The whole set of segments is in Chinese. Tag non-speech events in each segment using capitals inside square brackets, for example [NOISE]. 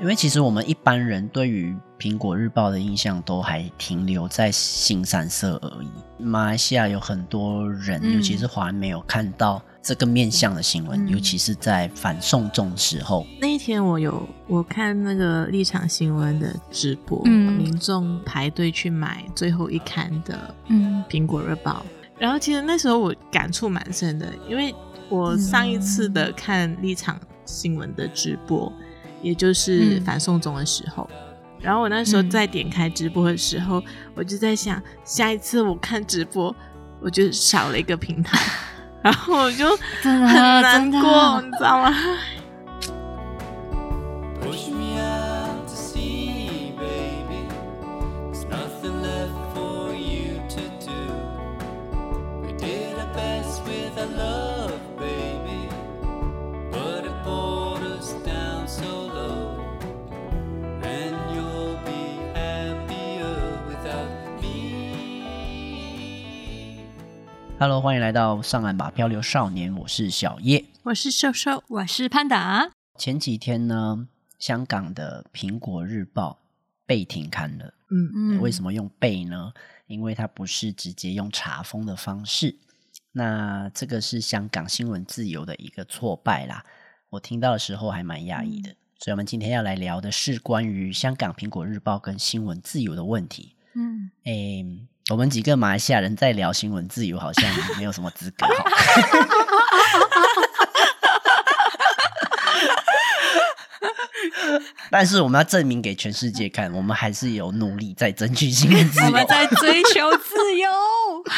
因为其实我们一般人对于苹果日报的印象都还停留在新三色而已。马来西亚有很多人，嗯、尤其是华人，没有看到这个面向的新闻，嗯、尤其是在反送中时候。那一天我有我看那个立场新闻的直播，嗯、民众排队去买最后一刊的苹果日报，嗯、然后其实那时候我感触蛮深的，因为我上一次的看立场新闻的直播。也就是反送中的时候，嗯、然后我那时候在点开直播的时候，嗯、我就在想，下一次我看直播，我就少了一个平台，[LAUGHS] 然后我就很难过，你知道吗？Hello，欢迎来到上岸吧，漂流少年。我是小叶，我是瘦瘦，我是潘达。前几天呢，香港的《苹果日报》被停刊了。嗯嗯，为什么用被呢？因为它不是直接用查封的方式。那这个是香港新闻自由的一个挫败啦。我听到的时候还蛮讶异的。嗯、所以，我们今天要来聊的是关于香港《苹果日报》跟新闻自由的问题。嗯，诶。我们几个马来西亚人在聊新闻自由，好像没有什么资格。但是我们要证明给全世界看，我们还是有努力在争取新闻自由。我们在追求自由，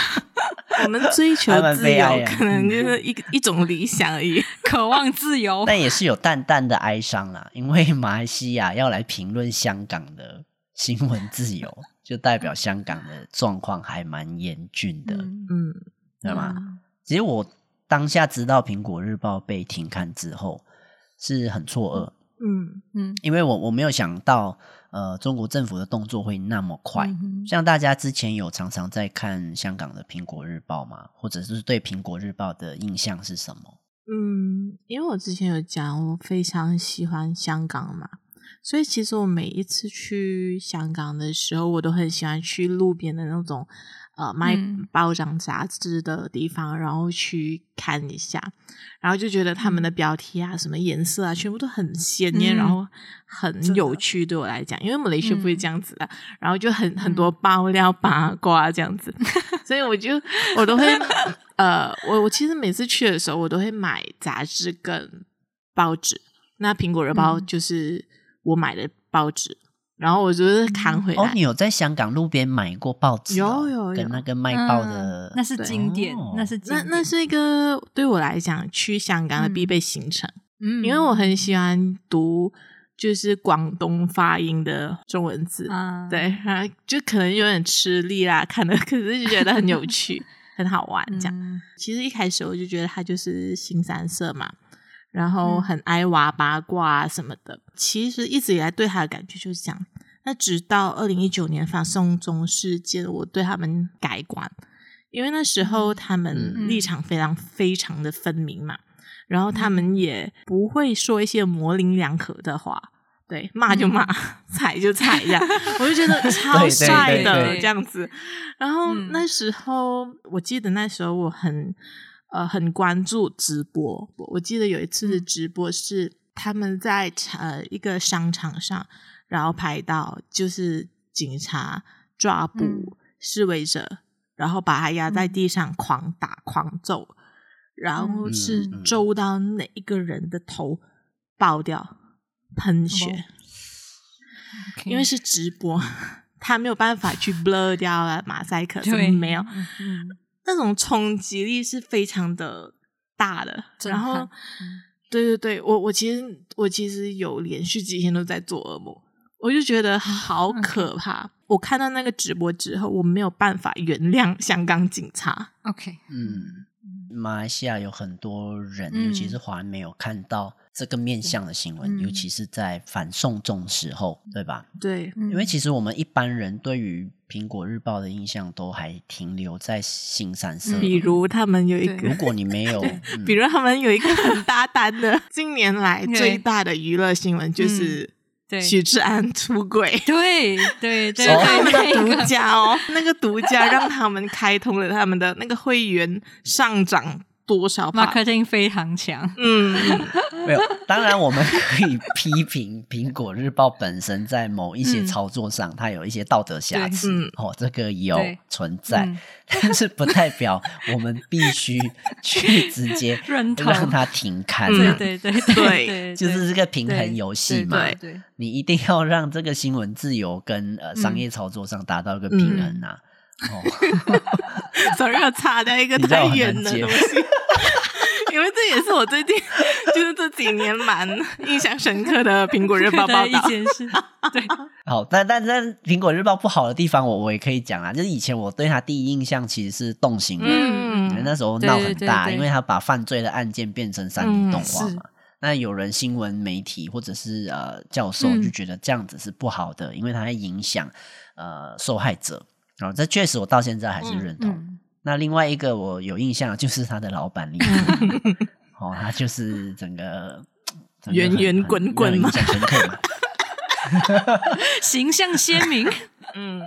[LAUGHS] 我们追求自由可能就是一一种理想而已，[LAUGHS] 渴望自由，但也是有淡淡的哀伤啊，因为马来西亚要来评论香港的新闻自由。就代表香港的状况还蛮严峻的，嗯，对吗？嗯、其实我当下知道《苹果日报》被停刊之后，是很错愕，嗯嗯，因为我我没有想到，呃，中国政府的动作会那么快。嗯、像大家之前有常常在看香港的《苹果日报》吗？或者是对《苹果日报》的印象是什么？嗯，因为我之前有讲，我非常喜欢香港嘛。所以其实我每一次去香港的时候，我都很喜欢去路边的那种呃卖报章杂志的地方，嗯、然后去看一下，然后就觉得他们的标题啊、什么颜色啊，全部都很鲜艳，嗯、然后很有趣。对我来讲，因为马来西亚不会这样子的，嗯、然后就很很多爆料八卦这样子，嗯、[LAUGHS] 所以我就我都会呃，我我其实每次去的时候，我都会买杂志跟报纸。那苹果日报就是。嗯我买的报纸，然后我就是扛回来。哦，你有在香港路边买过报纸？有有有，跟那个卖报的，嗯、那是经典，对那是经典那那是一个对我来讲去香港的必备行程。嗯，因为我很喜欢读就是广东发音的中文字，嗯、对，然后就可能有点吃力啦，看的可是就觉得很有趣，[LAUGHS] 很好玩。这样，嗯、其实一开始我就觉得它就是新三色嘛。然后很爱挖八卦什么的，嗯、其实一直以来对他的感觉就是这样。那直到二零一九年反送中事件，我对他们改观，因为那时候他们立场非常非常的分明嘛，嗯、然后他们也不会说一些模棱两可的话，对，骂就骂，踩、嗯、就踩这样，我就觉得超帅的这样子。然后那时候，我记得那时候我很。呃，很关注直播。我记得有一次的直播是他们在呃一个商场上，然后拍到就是警察抓捕示威者，嗯、然后把他压在地上狂打狂揍，然后是揍到那一个人的头爆掉，喷血。嗯、因为是直播，[LAUGHS] 他没有办法去 blur 掉了马赛克，什么对没有。嗯那种冲击力是非常的大的，然后，对对对，我我其实我其实有连续几天都在做噩梦，我就觉得好可怕。我看到那个直播之后，我没有办法原谅香港警察。OK，嗯，马来西亚有很多人，嗯、尤其是华人，没有看到。这个面向的新闻，嗯、尤其是在反送中时候，对吧？对，因为其实我们一般人对于苹果日报的印象都还停留在新三色。比如他们有一个，如果你没 [LAUGHS] 有，嗯、比如他们有一个很大单的，[LAUGHS] 近年来最大的娱乐新闻就是对，许志安出轨，对 [LAUGHS] 对对，他们的独家哦，那个独家让他们开通了他们的那个会员上涨。多少？[LAUGHS] Marketing 非常强。嗯，[LAUGHS] 没有。当然，我们可以批评苹果日报本身在某一些操作上，它有一些道德瑕疵。哦，这个有存在，但是不代表我们必须 [LAUGHS] 去直接让它停刊。对对对对，就是这个平衡游戏嘛。对，你一定要让这个新闻自由跟呃商业操作上达到一个平衡啊。哦，总要差掉一个太远的东西。因为这也是我最近就是这几年蛮印象深刻的苹果日报报道 [LAUGHS] 一件事。对，[LAUGHS] 好，但但但苹果日报不好的地方，我我也可以讲啊，就是以前我对他第一印象其实是动心的，嗯，那时候闹很大，因为他把犯罪的案件变成三 D 动画嘛。那有人新闻媒体或者是呃教授就觉得这样子是不好的，因为它会影响呃受害者。哦，这确实我到现在还是认同。那另外一个我有印象，就是他的老板李，[LAUGHS] 哦，他就是整个圆圆滚滚嘛，印象深刻嘛 [LAUGHS] [LAUGHS] 形象鲜明，嗯，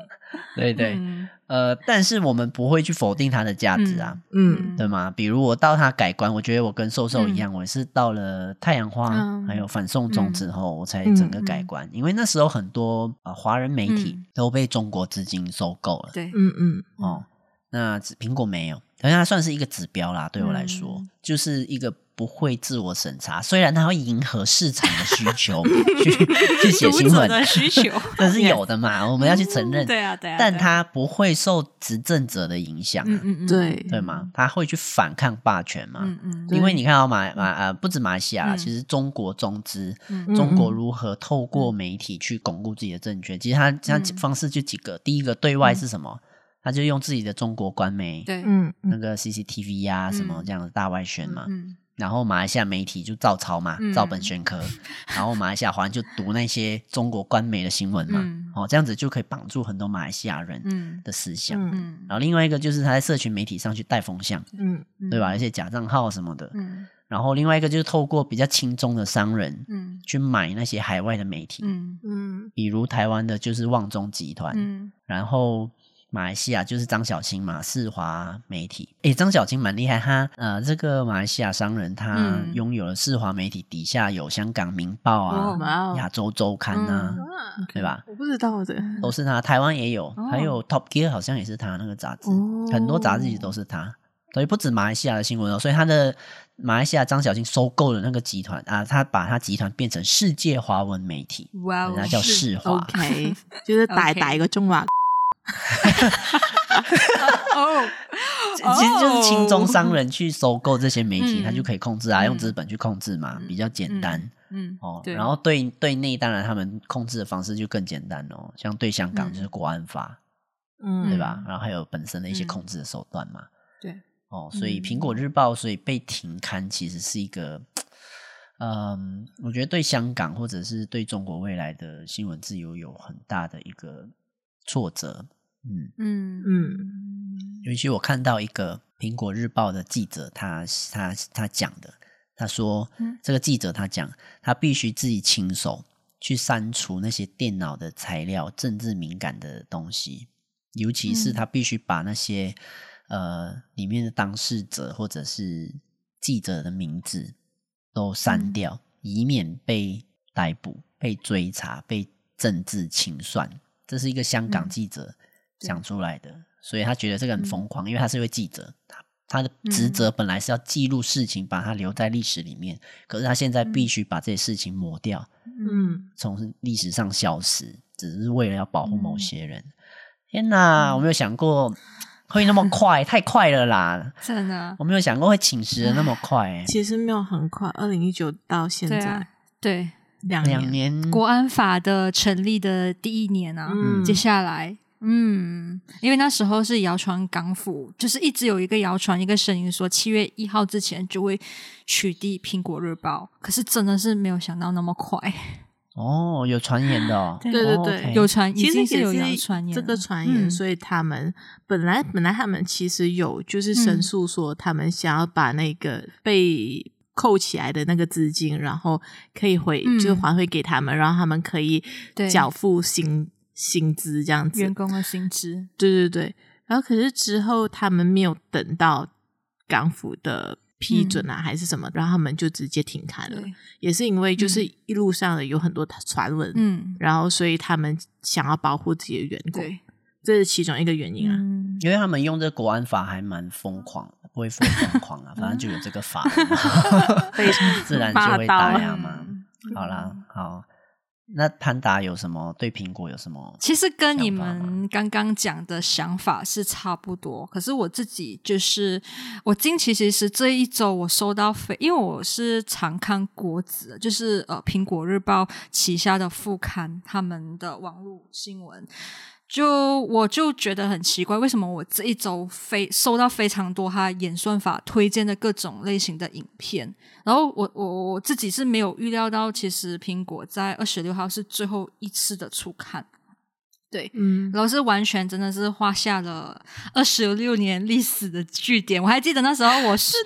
对对，呃，但是我们不会去否定它的价值啊，嗯，对吗？比如我到它改观，我觉得我跟瘦瘦一样，我是到了太阳花还有反送中之后，我才整个改观，因为那时候很多呃华人媒体都被中国资金收购了，对，嗯嗯，哦。那苹果没有，好像它算是一个指标啦。对我来说，嗯、就是一个不会自我审查，虽然它会迎合市场的需求 [LAUGHS] 去去写新闻的需 [LAUGHS] 求，这是有的嘛。我们要去承认，对啊，对啊。但它不会受执政者的影响，嗯嗯，对对嘛？他会去反抗霸权嘛？嗯嗯。因为你看到马马呃，不止马来西亚，其实中国中资，中国如何透过媒体去巩固自己的政权？其实它这样方式就几个，第一个对外是什么？他就用自己的中国官媒，对，嗯，那个 CCTV 呀、啊，什么这样的大外宣嘛，嗯，然后马来西亚媒体就照抄嘛，照本宣科，[LAUGHS] 然后马来西亚华人就读那些中国官媒的新闻嘛，哦，这样子就可以绑住很多马来西亚人的思想，嗯，然后另外一个就是他在社群媒体上去带风向，嗯，对吧？一些假账号什么的，嗯，然后另外一个就是透过比较轻中的商人，嗯，去买那些海外的媒体，嗯。嗯，比如台湾的就是旺中集团，嗯，然后。马来西亚就是张小青嘛，世华媒体。诶，张小青蛮厉害，他呃，这个马来西亚商人，他拥有了世华媒体，底下有香港明报啊、亚洲周刊啊，对吧？我不知道的，都是他。台湾也有，还有 Top Gear 好像也是他那个杂志，很多杂志都是他。所以不止马来西亚的新闻哦，所以他的马来西亚张小青收购了那个集团啊，他把他集团变成世界华文媒体，哇，人家叫世华，OK，就是打打一个中华。[LAUGHS] [LAUGHS] 哦，其实就是轻中商人去收购这些媒体，他就可以控制啊，用资本去控制嘛，比较简单。嗯，哦，然后对对内，当然他们控制的方式就更简单哦，像对香港就是国安法，嗯，对吧？然后还有本身的一些控制的手段嘛。对，哦，所以苹果日报所以被停刊，其实是一个，[TSK] 嗯，我觉得对香港或者是对中国未来的新闻自由有很大的一个。挫折，嗯。嗯。嗯，尤其我看到一个苹果日报的记者，他他他讲的，他说，嗯、这个记者他讲，他必须自己亲手去删除那些电脑的材料、政治敏感的东西，尤其是他必须把那些、嗯、呃里面的当事者或者是记者的名字都删掉，嗯、以免被逮捕、被追查、被政治清算。这是一个香港记者想出来的，嗯、所以他觉得这个很疯狂，嗯、因为他是一位记者，他他的职。责本来是要记录事情，嗯、把它留在历史里面，可是他现在必须把这些事情抹掉，嗯，从历史上消失，只是为了要保护某些人。嗯、天哪，嗯、我没有想过会那么快，太快了啦！[LAUGHS] 真的，我没有想过会侵蚀的那么快。其实没有很快，二零一九到现在，对啊，对。两年，年。国安法的成立的第一年啊，嗯、接下来，嗯，因为那时候是谣传港府，就是一直有一个谣传，一个声音说七月一号之前就会取缔苹果日报，可是真的是没有想到那么快。[LAUGHS] 哦，有传言的、哦，[LAUGHS] 对对对，哦 okay、有传，其实是有传言，这个传言，嗯、所以他们本来本来他们其实有就是申诉说，他们想要把那个被。扣起来的那个资金，然后可以回，嗯、就还回给他们，然后他们可以缴付薪薪资这样子，员工的薪资。对对对。然后可是之后他们没有等到港府的批准啊，嗯、还是什么，然后他们就直接停刊了。也是因为就是一路上有很多传闻，嗯，然后所以他们想要保护自己的员工。对。这是其中一个原因啊，嗯、因为他们用这个国安法还蛮疯狂，不会疯疯狂啊，[LAUGHS] 反正就有这个法，[LAUGHS] 自然就会打压嘛。好啦，好，那潘达有什么对苹果有什么？其实跟你们刚刚讲的想法是差不多，可是我自己就是我近期其实这一周我收到非，因为我是常看国子，就是呃苹果日报旗下的副刊他们的网络新闻。就我就觉得很奇怪，为什么我这一周非收到非常多他演算法推荐的各种类型的影片，然后我我我自己是没有预料到，其实苹果在二十六号是最后一次的出刊。对，嗯，然后是完全真的是画下了二十六年历史的句点。我还记得那时候我是，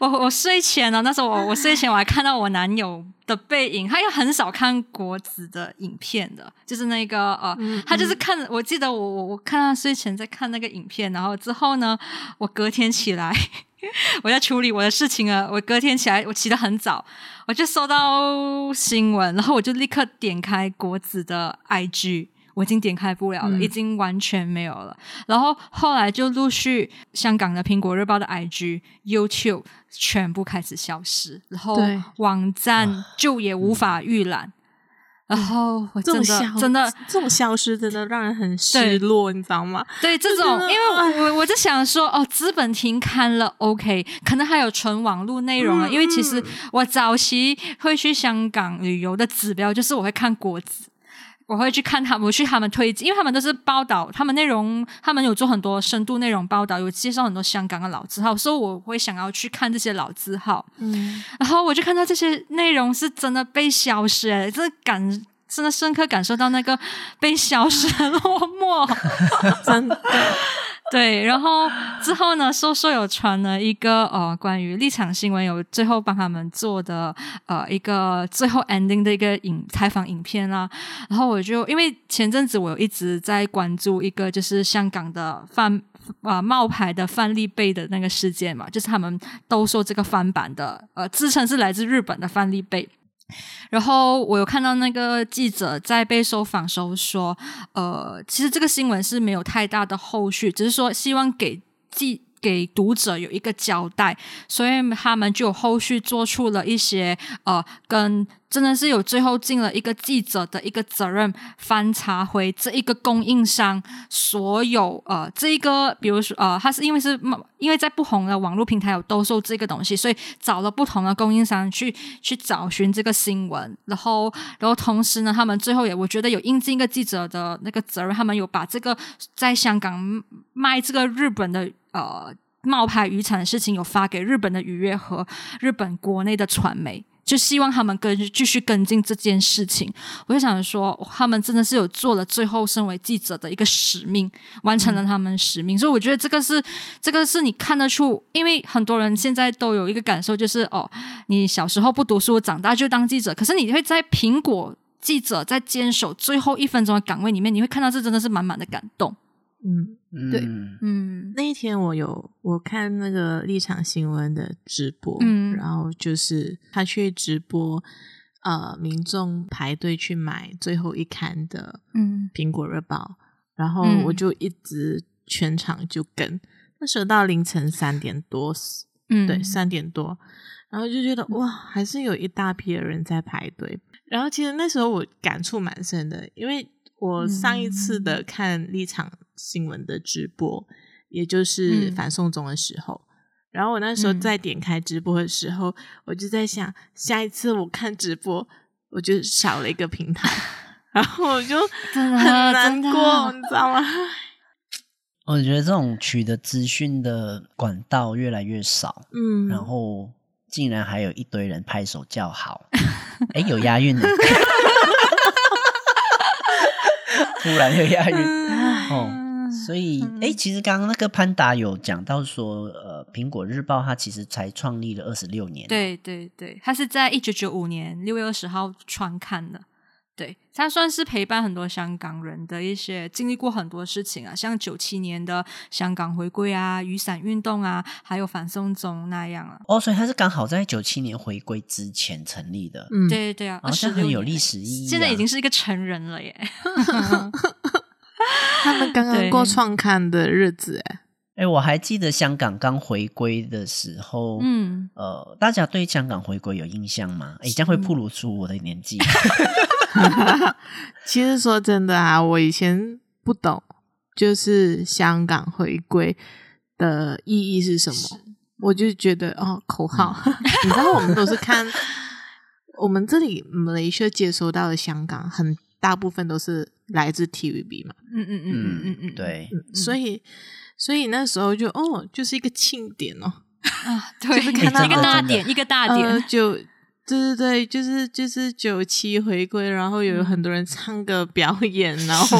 我我睡前呢，那时候我我睡前我还看到我男友的背影，他又很少看国子的影片的，就是那个呃，嗯、他就是看，我记得我我我看他睡前在看那个影片，然后之后呢，我隔天起来 [LAUGHS] 我在处理我的事情啊，我隔天起来我起得很早，我就收到新闻，然后我就立刻点开国子的 IG。我已经点开不了了，嗯、已经完全没有了。然后后来就陆续香港的《苹果日报》的 IG、YouTube 全部开始消失，然后网站就也无法预览。对然后我真的真的这种消失，真的让人很失落，你知道吗？对，这种因为我我就想说，哦，资本停刊了，OK，可能还有纯网络内容啊。嗯、因为其实我早期会去香港旅游的指标就是我会看果子。我会去看他们，我去他们推荐，因为他们都是报道，他们内容，他们有做很多深度内容报道，有介绍很多香港的老字号，所以我会想要去看这些老字号。嗯，然后我就看到这些内容是真的被消失，诶，真的感，真的深刻感受到那个被消失的落寞，[LAUGHS] 真的。对，然后之后呢，说说有传了一个呃，关于立场新闻有最后帮他们做的呃一个最后 ending 的一个影采访影片啦。然后我就因为前阵子我有一直在关注一个就是香港的范啊冒牌的范利贝的那个事件嘛，就是他们都说这个翻版的呃自称是来自日本的范利贝。然后我有看到那个记者在被受访时候说，呃，其实这个新闻是没有太大的后续，只是说希望给记给读者有一个交代，所以他们就后续做出了一些呃跟。真的是有最后尽了一个记者的一个责任，翻查回这一个供应商所有呃这一个，比如说呃，他是因为是因为在不同的网络平台有兜售这个东西，所以找了不同的供应商去去找寻这个新闻，然后然后同时呢，他们最后也我觉得有应尽一个记者的那个责任，他们有把这个在香港卖这个日本的呃冒牌渔产的事情有发给日本的渔业和日本国内的传媒。就希望他们跟继续跟进这件事情，我就想说，他们真的是有做了最后身为记者的一个使命，完成了他们使命，所以我觉得这个是这个是你看得出，因为很多人现在都有一个感受，就是哦，你小时候不读书，长大就当记者，可是你会在苹果记者在坚守最后一分钟的岗位里面，你会看到这真的是满满的感动。嗯，对，嗯，那一天我有我看那个立场新闻的直播，嗯，然后就是他去直播，呃，民众排队去买最后一刊的，嗯，苹果日报，然后我就一直全场就跟，那时候到凌晨三点多，嗯，对，三点多，然后就觉得哇，还是有一大批的人在排队，然后其实那时候我感触蛮深的，因为。我上一次的看立场新闻的直播，嗯、也就是反送中的时候，嗯、然后我那时候在点开直播的时候，嗯、我就在想，下一次我看直播，我就少了一个平台，[LAUGHS] 然后我就很难过，你知道吗？[LAUGHS] 我觉得这种取得资讯的管道越来越少，嗯，然后竟然还有一堆人拍手叫好，哎，有押韵的。[LAUGHS] 突然又押韵哦，所以哎、欸，其实刚刚那个潘达有讲到说，呃，苹果日报它其实才创立了二十六年。对对对，它是在一九九五年六月二十号创刊的。对，他算是陪伴很多香港人的一些经历过很多事情啊，像九七年的香港回归啊、雨伞运动啊，还有反送中那样啊。哦，所以他是刚好在九七年回归之前成立的。嗯，对对对啊，好像很有历史意义啊。现在已经是一个成人了耶。[LAUGHS] 他们刚刚过创刊的日子，哎。[LAUGHS] 哎，我还记得香港刚回归的时候，嗯，呃，大家对香港回归有印象吗？哎，这样会暴露出我的年纪。[LAUGHS] [LAUGHS] 其实说真的啊，我以前不懂，就是香港回归的意义是什么，我就觉得哦，口号。嗯、[LAUGHS] 你知道，我们都是看 [LAUGHS] 我们这里马来西亚接收到的香港，很大部分都是来自 TVB 嘛。嗯嗯嗯嗯嗯嗯，对，所以。所以那时候就哦，就是一个庆典哦，啊，对，就是看到一个大典，一个大典，呃、就对对对，就是就是九七回归，然后有很多人唱歌表演，[LAUGHS] 然后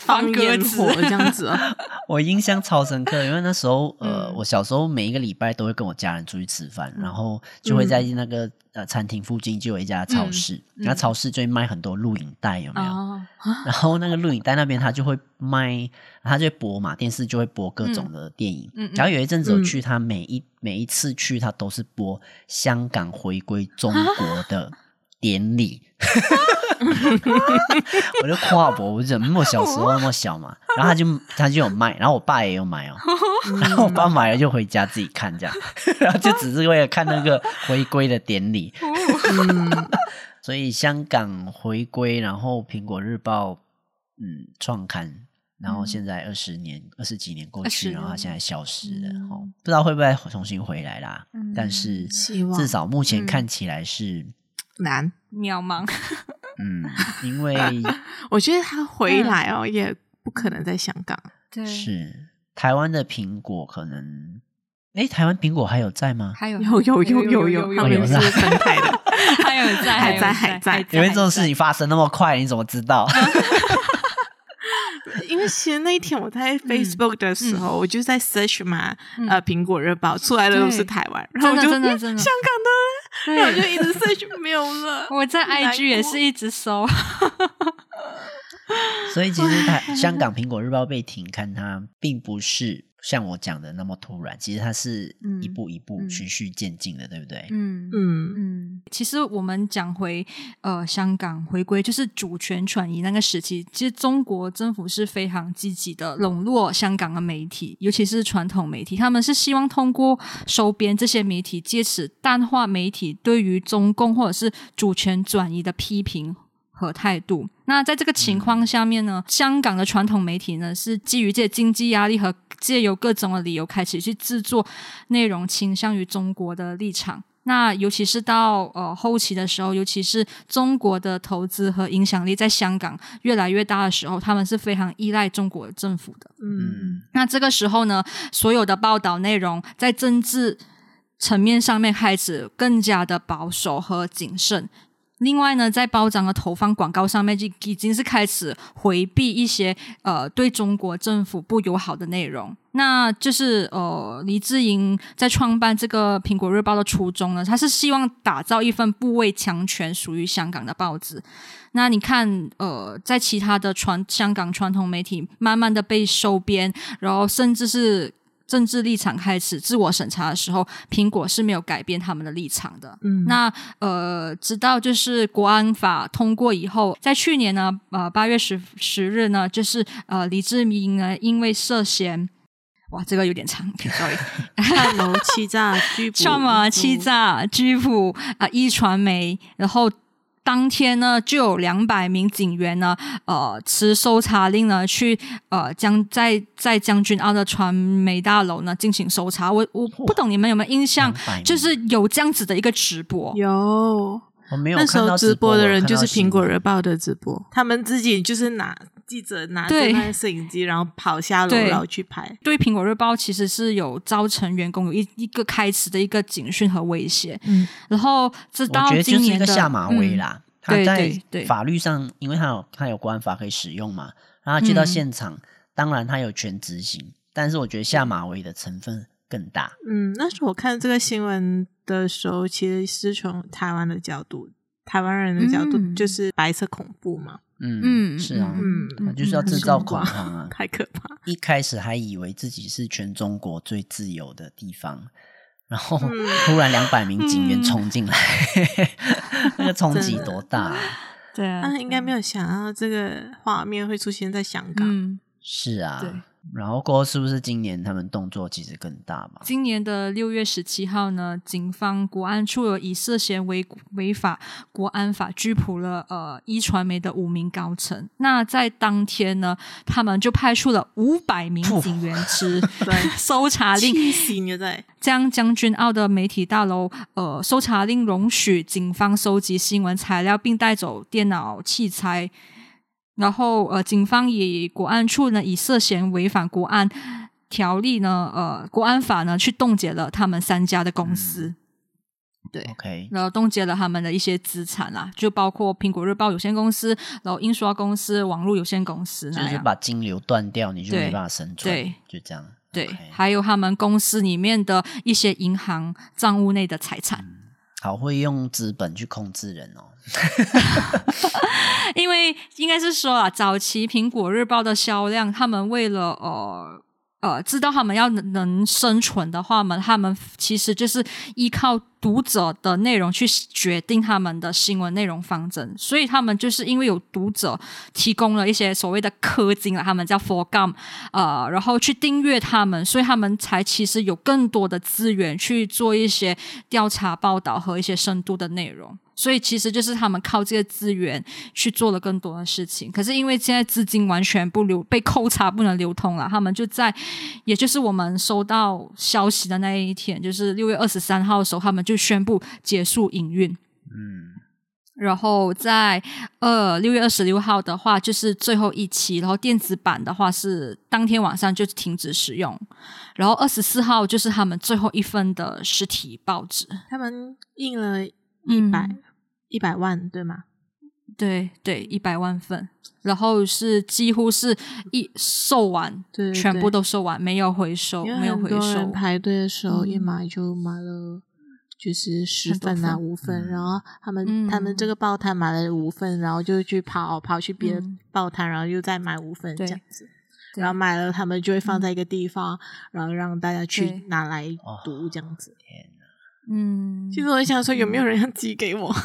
放烟火这样子哦。[LAUGHS] 我印象超深刻，因为那时候呃，我小时候每一个礼拜都会跟我家人出去吃饭，然后就会在那个。呃，餐厅附近就有一家超市，那、嗯、超市就会卖很多录影带，有没有？哦、然后那个录影带那边他就会卖，他就会播嘛，电视就会播各种的电影。嗯，然后有一阵子我去，他每一、嗯、每一次去，他都是播香港回归中国的 [LAUGHS] 典礼。[LAUGHS] 我就跨博，我怎么那么小时候那么小嘛？然后他就他就有卖，然后我爸也有买哦。然后我爸买了就回家自己看这样，[LAUGHS] 然后就只是为了看那个回归的典礼。嗯，[LAUGHS] 所以香港回归，然后苹果日报嗯创刊，然后现在二十年二十几年过去，然后他现在消失了，哦，不知道会不会重新回来啦？但是至少目前看起来是难渺茫。嗯，[LAUGHS] 因为我觉得他回来哦，也不可能在香港。对，是台湾的苹果可能，哎，台湾苹果还有在吗？还有，有，有，有，有，有，他们是分开的，[LAUGHS] 还有在，还在，还在。因为这种事情发生那么快，你怎么知道？[LAUGHS] 因为其实那一天我在 Facebook 的时候，我就在 search 嘛，呃，苹果日报出来的都是台湾，然后我就香港的。然后我就一直 search 没有了。[LAUGHS] 我在 IG 也是一直搜。所以其实台香港苹果日报被停刊，它并不是像我讲的那么突然，其实它是一步一步循序渐进的，嗯、对不对？嗯嗯嗯。其实我们讲回呃香港回归，就是主权转移那个时期，其实中国政府是非常积极的笼络香港的媒体，尤其是传统媒体，他们是希望通过收编这些媒体，借此淡化媒体对于中共或者是主权转移的批评。和态度。那在这个情况下面呢，香港的传统媒体呢是基于这些经济压力和借由各种的理由开始去制作内容倾向于中国的立场。那尤其是到呃后期的时候，尤其是中国的投资和影响力在香港越来越大的时候，他们是非常依赖中国政府的。嗯，那这个时候呢，所有的报道内容在政治层面上面开始更加的保守和谨慎。另外呢，在包装的投放广告上面，就已经是开始回避一些呃对中国政府不友好的内容。那就是呃，黎智英在创办这个《苹果日报》的初衷呢，他是希望打造一份不畏强权、属于香港的报纸。那你看，呃，在其他的传香港传统媒体慢慢的被收编，然后甚至是。政治立场开始自我审查的时候，苹果是没有改变他们的立场的。嗯，那呃，直到就是国安法通过以后，在去年呢，呃，八月十十日呢，就是呃，李智明呢，因为涉嫌，哇，这个有点长，[LAUGHS] sorry，[LAUGHS] 串谋欺诈拘捕，串谋欺诈拘捕啊，一传媒，然后。当天呢，就有两百名警员呢，呃，持搜查令呢，去呃将在在将军澳的传媒大楼呢进行搜查。我我不懂你们有没有印象，就是有这样子的一个直播。有，我没有那时候直播的人就是苹果日报的直播，他们自己就是拿记者拿着那个摄影机，然后跑下楼然后去拍。对苹果日报其实是有造成员工有一一个开始的一个警讯和威胁。嗯，然后直到今年的下马威啦。嗯他在法律上，对对对，因为他有他有国安法可以使用嘛，然后他接到现场，嗯、当然他有权执行，但是我觉得下马威的成分更大。嗯，那时候我看这个新闻的时候，其实是从台湾的角度，台湾人的角度，就是白色恐怖嘛。嗯嗯，是啊，嗯，就是要制造恐慌啊，太可怕。一开始还以为自己是全中国最自由的地方，然后突然两百名警员冲进来，[LAUGHS] 那个冲击多大啊！对啊，他应该没有想到这个画面会出现在香港。是啊。然后过后是不是今年他们动作其实更大嘛？今年的六月十七号呢，警方国安处有以涉嫌违违法国安法拘捕了呃一传媒的五名高层。那在当天呢，他们就派出了五百名警员 [LAUGHS] 持 [LAUGHS] 搜查令，将将军澳的媒体大楼呃搜查令容许警方收集新闻材料，并带走电脑器材。然后，呃，警方以国安处呢，以涉嫌违反国安条例呢，呃，国安法呢，去冻结了他们三家的公司。嗯、对，OK，然后冻结了他们的一些资产啦，就包括苹果日报有限公司，然后印刷公司、网络有限公司，就是把金流断掉，你就没办法生存。对，就这样。对，okay、还有他们公司里面的一些银行账务内的财产。嗯好会用资本去控制人哦，[LAUGHS] 因为应该是说啊，早期苹果日报的销量，他们为了哦。呃，知道他们要能生存的话嘛，他们其实就是依靠读者的内容去决定他们的新闻内容方针，所以他们就是因为有读者提供了一些所谓的氪金啊，他们叫 for gum 呃，然后去订阅他们，所以他们才其实有更多的资源去做一些调查报道和一些深度的内容。所以其实就是他们靠这些资源去做了更多的事情，可是因为现在资金完全不流，被扣查不能流通了，他们就在，也就是我们收到消息的那一天，就是六月二十三号的时候，他们就宣布结束营运。嗯，然后在呃六月二十六号的话，就是最后一期，然后电子版的话是当天晚上就停止使用，然后二十四号就是他们最后一份的实体报纸，他们印了一百。嗯一百万对吗？对对，一百万份，然后是几乎是一售完，对，对，对，全部都售完，没有回收，没有回收。排队的时候一买就买了，就是十份啊，五份，然后他们、嗯、他们这个报摊买了五份，然后就去跑跑去别的报摊，然后又再买五份这样子，然后买了他们就会放在一个地方，然后让大家去拿来读这样子。嗯，其实我想说，有没有人要寄给我？[LAUGHS]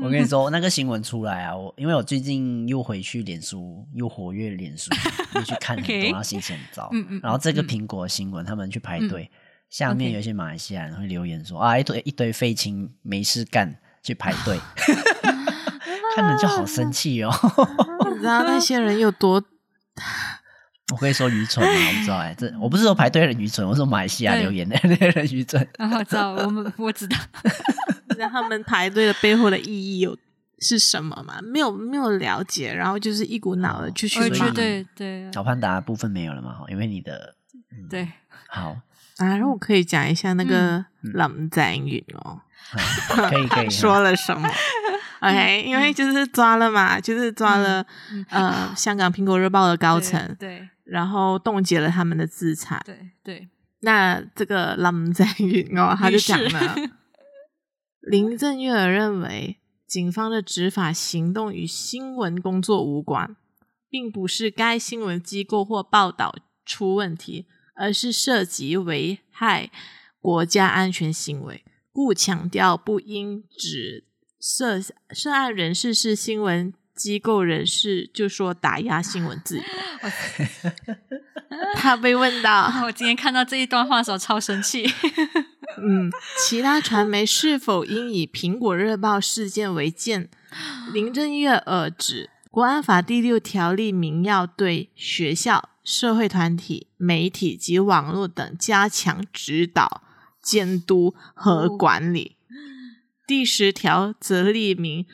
我跟你说，那个新闻出来啊，我因为我最近又回去脸书，又活跃脸书，又去看很多，[LAUGHS] 然后心情很糟。然后这个苹果新闻，他们去排队，下面有一些马来西亚人会留言说啊，一堆一堆废青没事干去排队，[LAUGHS] 看着就好生气哦。你知道那些人有多？我可以说愚蠢吗？我不知道哎，这我不是说排队的人愚蠢，我说马来西亚留言的那些人愚蠢。然后知道我们我知道，[LAUGHS] 那他们排队的背后的意义有是什么吗？没有没有了解，然后就是一股脑的去去骂。对对，小潘达部分没有了嘛？因为你的对好啊，然后我可以讲一下那个林郑月娥，可以可以 [LAUGHS] 说了什么？[LAUGHS] OK，因为就是抓了嘛，就是抓了呃香港苹果日报的高层，对。然后冻结了他们的资产。对对，那这个林郑月哦他就讲了，[LAUGHS] 林正月娥认为警方的执法行动与新闻工作无关，并不是该新闻机构或报道出问题，而是涉及危害国家安全行为，故强调不应指涉涉案人士是新闻。机构人士就说打压新闻自由。[LAUGHS] 他 [LAUGHS] 被问到，[LAUGHS] 我今天看到这一段话的时候超生气。嗯，其他传媒是否应以苹果日报事件为鉴？林郑月娥指，国安法第六条例明要对学校、社会团体、媒体及网络等加强指导、监督和管理。哦、第十条则列明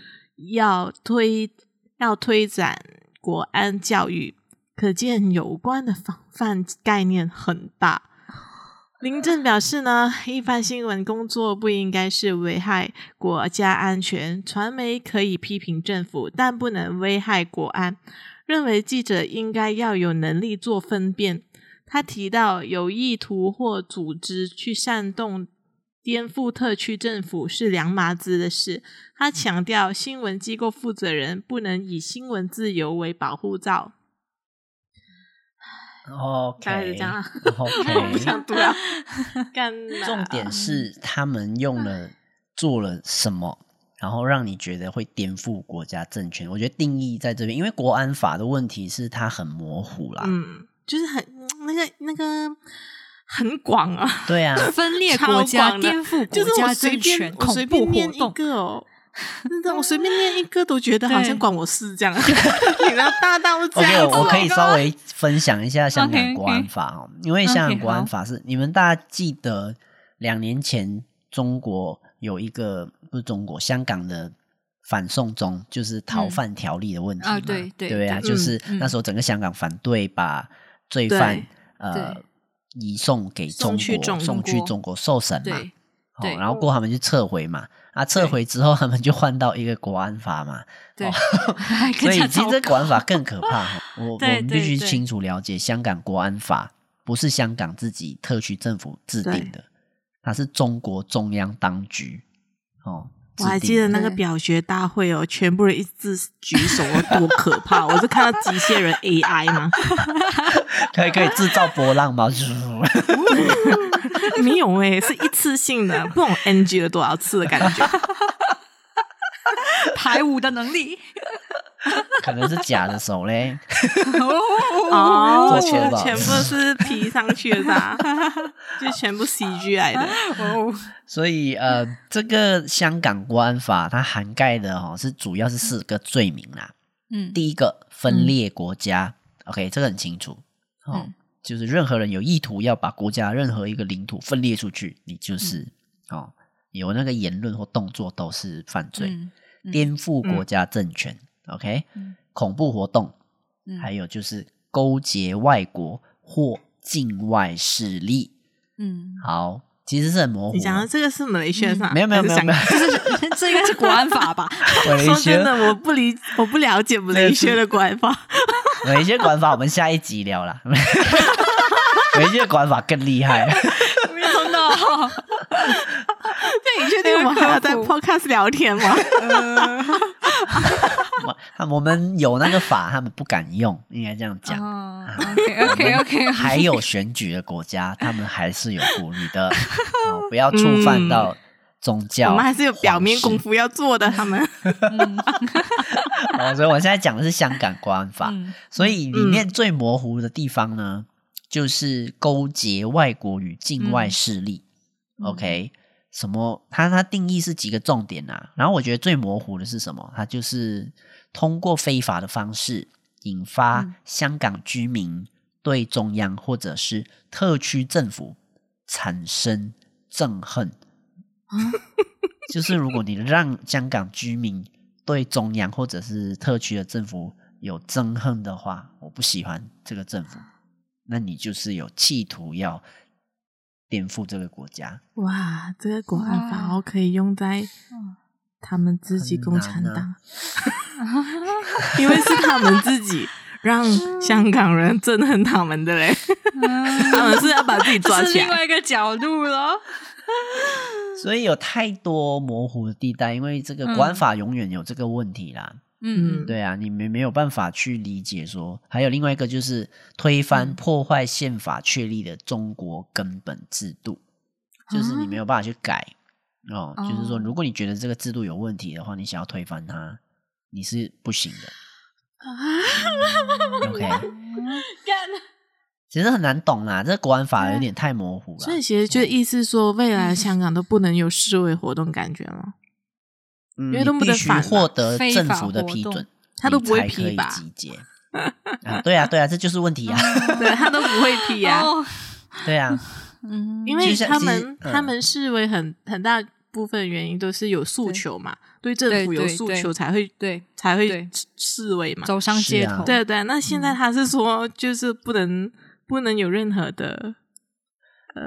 要推。要推展国安教育，可见有关的防范概念很大。[LAUGHS] 林郑表示呢，一般新闻工作不应该是危害国家安全，传媒可以批评政府，但不能危害国安。认为记者应该要有能力做分辨。他提到有意图或组织去煽动颠覆特区政府是两码子的事。他强调，新闻机构负责人不能以新闻自由为保护罩。哦，大概是这样。[LAUGHS] 我不想读了。[LAUGHS] 重点是他们用了做了什么，然后让你觉得会颠覆国家政权。我觉得定义在这边，因为国安法的问题是它很模糊啦。嗯，就是很那个那个很广啊。对啊，[LAUGHS] 分裂国家、颠覆国家政权、我随便念一个哦。我随便念一个都觉得好像管我事这样，[LAUGHS] 你知道大到这样。OK，我可以稍微分享一下香港国安法哦，因为香港国安法是你们大家记得两年前中国有一个不是中国香港的反送中就是逃犯条例的问题嘛？对对对啊，就是那时候整个香港反对把罪犯呃移送给中国，送去中国受审嘛，对，然后过后他们就撤回嘛。啊！撤回之后，他们就换到一个国安法嘛。对，哦、[LAUGHS] 所以其实这国安法更可怕。我我们必须清楚了解，香港国安法不是香港自己特区政府制定的，它是中国中央当局哦。我还记得那个表决大会哦，全部人一致举手，多可怕！我是看到机械人 AI 吗？[LAUGHS] 可以可以制造波浪吗？[LAUGHS] 没有诶，是一次性的，不懂 NG 了多少次的感觉。[LAUGHS] 排舞的能力，[LAUGHS] 可能是假的手嘞。哦，[LAUGHS] 全全部是 P 上去的，[LAUGHS] 就全部 CG 来的。哦，所以呃，这个香港国安法它涵盖的哦，是主要是四个罪名啦。嗯，第一个分裂国家，嗯，OK，这个很清楚。哦。嗯。就是任何人有意图要把国家任何一个领土分裂出去，你就是、嗯、哦，有那个言论或动作都是犯罪，嗯嗯、颠覆国家政权、嗯、，OK，、嗯、恐怖活动、嗯，还有就是勾结外国或境外势力，嗯，好，其实是很模糊。你讲的这个是马来西亚法？没有没有没有没有，[LAUGHS] 这应该是国安法吧？[LAUGHS] 说真的，我不理，我不了解马来西亚的国安法。有一些管法，我们下一集聊了。有一些管法更厉害，那你确定我们还要在 Podcast 聊天吗？我们有那个法，他们不敢用，应该这样讲。OK OK OK。还有选举的国家，他们还是有顾虑的，[LAUGHS] 不要触犯到。宗教，我们还是有表面功夫要做的。他们，[LAUGHS] 哦，所以我现在讲的是香港国安法，嗯，所以里面最模糊的地方呢，就是勾结外国与境外势力。嗯、OK，什么？它它定义是几个重点啊？然后我觉得最模糊的是什么？它就是通过非法的方式引发香港居民对中央或者是特区政府产生憎恨。[LAUGHS] 就是如果你让香港居民对中央或者是特区的政府有憎恨的话，我不喜欢这个政府，那你就是有企图要颠覆这个国家。哇，这个国安法可以用在他们自己共产党，[LAUGHS] 啊、因为是他们自己 [LAUGHS] 让香港人憎恨他们的嘞，他们是要把自己抓起来。另外一个角度了。所以有太多模糊的地带，因为这个国安法永远有这个问题啦。嗯，对啊，你没没有办法去理解说，还有另外一个就是推翻破坏宪法确立的中国根本制度，嗯、就是你没有办法去改哦。哦，就是说，如果你觉得这个制度有问题的话，你想要推翻它，你是不行的。啊、OK。[LAUGHS] 其实很难懂啦，这个国安法有点太模糊了。所以其实就意思说，未来香港都不能有示威活动，感觉吗？嗯，因为都不能获得政府的批准，他都不会批吧？集结啊，对啊，对啊，这就是问题啊。对他都不会批啊。[LAUGHS] 对啊，嗯，因为他们他们视为很很大部分原因都是有诉求嘛，对政府有诉求才会对才会示威嘛，走上街头。对对，那现在他是说就是不能。不能有任何的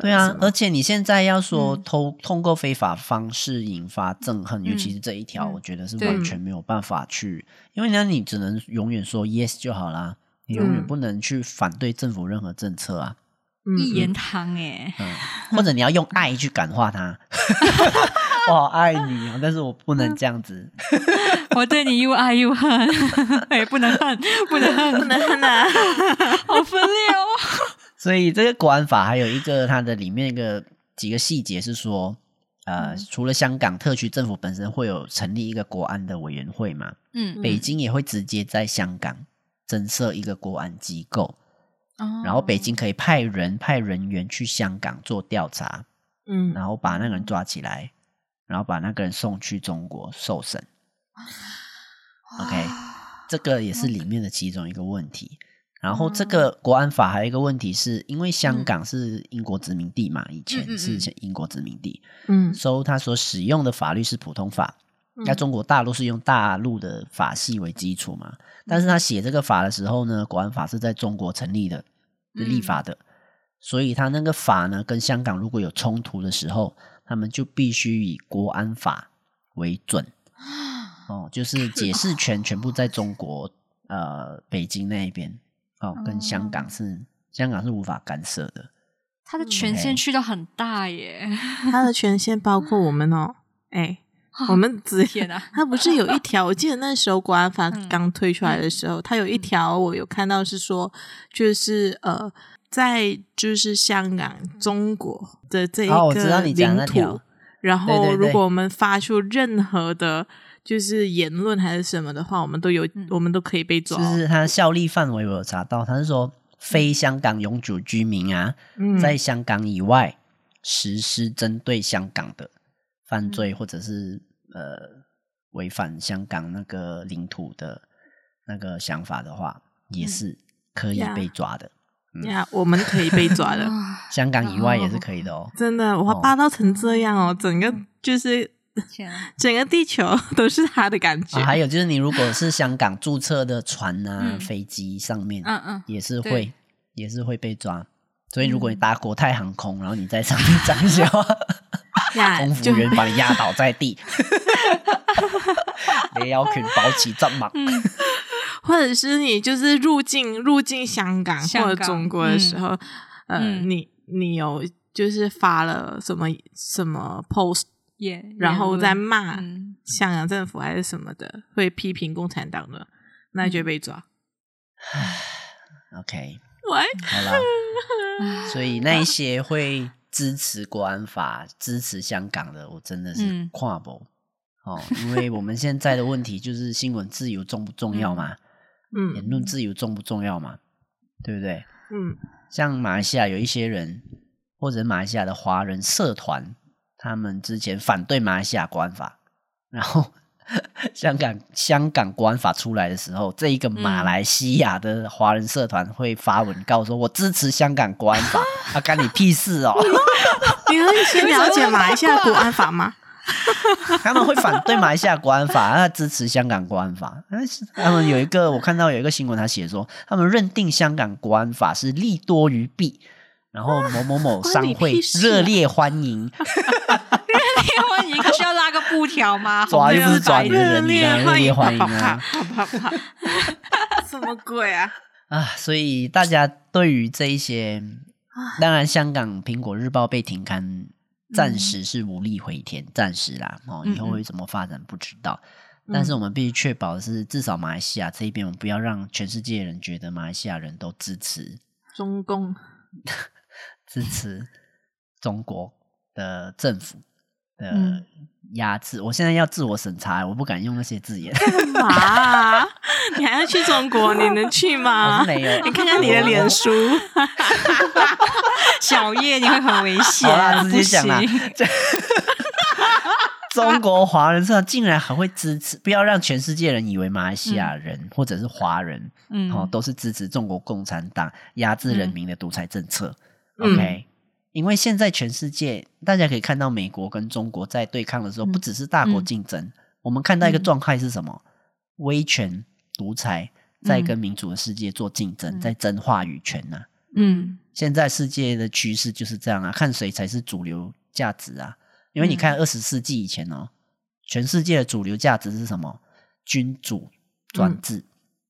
对啊，而且你现在要说通通过非法方式引发憎恨，尤其是这一条，我觉得是完全没有办法去，因为呢，你只能永远说 yes 就好啦，你永远不能去反对政府任何政策啊。一言堂哎，嗯，或者你要用爱去感化他，[LAUGHS] 我好爱你啊，但是我不能这样子，[LAUGHS] 我对你又爱又恨，[LAUGHS] 哎，不能恨，不能恨，不能恨啊，好分裂哦。所以这个国安法还有一个它的里面一个几个细节是说，呃，除了香港特区政府本身会有成立一个国安的委员会嘛，嗯，北京也会直接在香港增设一个国安机构。然后北京可以派人派人员去香港做调查，嗯，然后把那个人抓起来，然后把那个人送去中国受审。OK，这个也是里面的其中一个问题。然后这个国安法还有一个问题是，因为香港是英国殖民地嘛，以前是英国殖民地，嗯，所以他所使用的法律是普通法，在中国大陆是用大陆的法系为基础嘛。但是他写这个法的时候呢，国安法是在中国成立的，是立法的，嗯、所以他那个法呢，跟香港如果有冲突的时候，他们就必须以国安法为准。哦，就是解释权全部在中国，呃，北京那一边。哦，跟香港是、哦、香港是无法干涉的。他的权限去到很大耶，他的权限包括我们哦，哎、欸。我们之前啊，他不是有一条？我记得那时候国安法刚推出来的时候，他有一。条我有看到是说，就是呃，在就是香港中国的这一个领土，然。后如果我们发出任何的，就是言论还是什么的话，我们都有，我们都可以被抓。就是他效力范围我有查到，他是说非香港永久居民啊，在香港以外实施针对香港的犯罪或者是。呃，违反香港那个领土的那个想法的话，也是可以被抓的。呀，我们可以被抓的，[LAUGHS] 香港以外也是可以的哦。真的，我霸道成这样哦，整个就是 [LAUGHS] 整个地球都是他的感觉。还有就是，你如果是香港注册的船啊、飞机上面，嗯嗯，也是会也是会被抓。所以，如果你搭国泰航空，然后你在上面讲一些话。[LAUGHS] 空服员把你压倒在地，你 [LAUGHS] 要去保持阵亡，或者是你就是入境入境香港或者中国的时候，嗯、呃，你你有就是发了什么什么 post，、yeah, 然后再骂香港政府还是什么的，嗯、会批评共产党的，那你就被抓。[SIGHS] OK，[LAUGHS] 喂，好了，[LAUGHS] 所以那一些会。支持国安法、支持香港的，我真的是跨博、嗯、哦，因为我们现在的问题就是新闻自由重不重要嘛？嗯，言论自由重不重要嘛？对不对？嗯，像马来西亚有一些人，或者马来西亚的华人社团，他们之前反对马来西亚国安法，然后。[LAUGHS] 香港香港国安法出来的时候，这一个马来西亚的华人社团会发文告说：“我支持香港国安法。[LAUGHS] ”啊，干你屁事哦！[LAUGHS] 你可以先了解马来西亚国安法吗？他们会反对马来西亚国安法，他支持香港国安法。他们有一个，我看到有一个新闻，他写说，他们认定香港国安法是利多于弊，然后某某某商会 [LAUGHS] [LAUGHS] 热烈欢迎。热烈欢迎，需要拉个布条吗？抓又不是抓你的人，你热烈欢迎啊！什 [LAUGHS] 么鬼啊？啊！所以大家对于这一些，当然香港苹果日报被停刊，暂时是无力回天，暂时啦。哦，以后会怎么发展不知道。但是我们必须确保的是，至少马来西亚这一边，我们不要让全世界人觉得马来西亚人都支持中共，支持中国的政府。的压制，我现在要自我审查，我不敢用那些字眼。干嘛、啊？[LAUGHS] 你还要去中国？你能去吗？没有。你看看你的脸书，[LAUGHS] 小叶你会很危险。好啦，直接讲啦。[LAUGHS] 中国华人社竟然还会支持，不要让全世界人以为马来西亚人、嗯、或者是华人，嗯，哦，都是支持中国共产党压制人民的独裁政策。嗯、OK。因为现在全世界，大家可以看到美国跟中国在对抗的时候，不只是大国竞争。嗯、我们看到一个状态是什么？嗯、威权独裁在跟民主的世界做竞争，嗯、在争话语权呐、啊。嗯，现在世界的趋势就是这样啊，看谁才是主流价值啊。因为你看二十世纪以前哦，全世界的主流价值是什么？君主专制，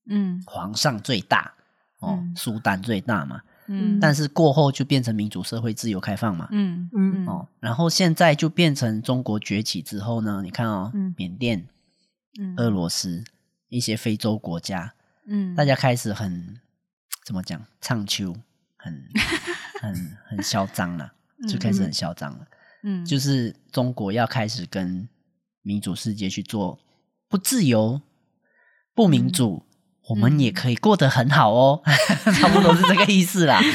嗯，皇上最大，哦，苏丹最大嘛。嗯，但是过后就变成民主社会、自由开放嘛。嗯嗯。哦，然后现在就变成中国崛起之后呢，你看哦，缅甸、俄罗斯一些非洲国家，嗯，大家开始很怎么讲，唱秋，很 [LAUGHS] 很很嚣张了，就开始很嚣张了。嗯，就是中国要开始跟民主世界去做不自由、不民主。我们也可以过得很好哦，[LAUGHS] 差不多是这个意思啦。[LAUGHS]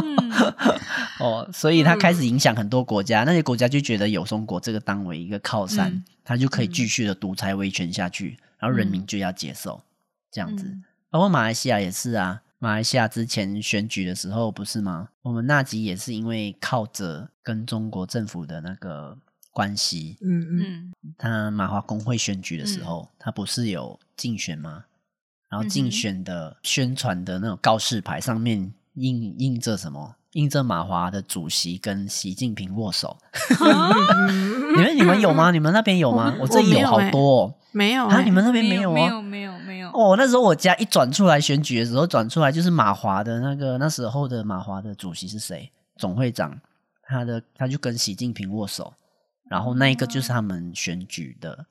[LAUGHS] 哦，所以他开始影响很多国家，那些国家就觉得有中国这个当为一个靠山，他就可以继续的独裁维权下去，然后人民就要接受这样子。包括马来西亚也是啊，马来西亚之前选举的时候不是吗？我们纳吉也是因为靠着跟中国政府的那个关系，嗯嗯，他马华工会选举的时候，他不是有竞选吗？然后竞选的宣传的那种告示牌上面印印着什么？印着马华的主席跟习近平握手。[LAUGHS] 你们你们有吗？你们那边有吗？我这里有好多哦。没有啊？你们那边没有吗？没有没有没有。哦，那时候我家一转出来选举的时候，转出来就是马华的那个那时候的马华的主席是谁？总会长，他的他就跟习近平握手，然后那一个就是他们选举的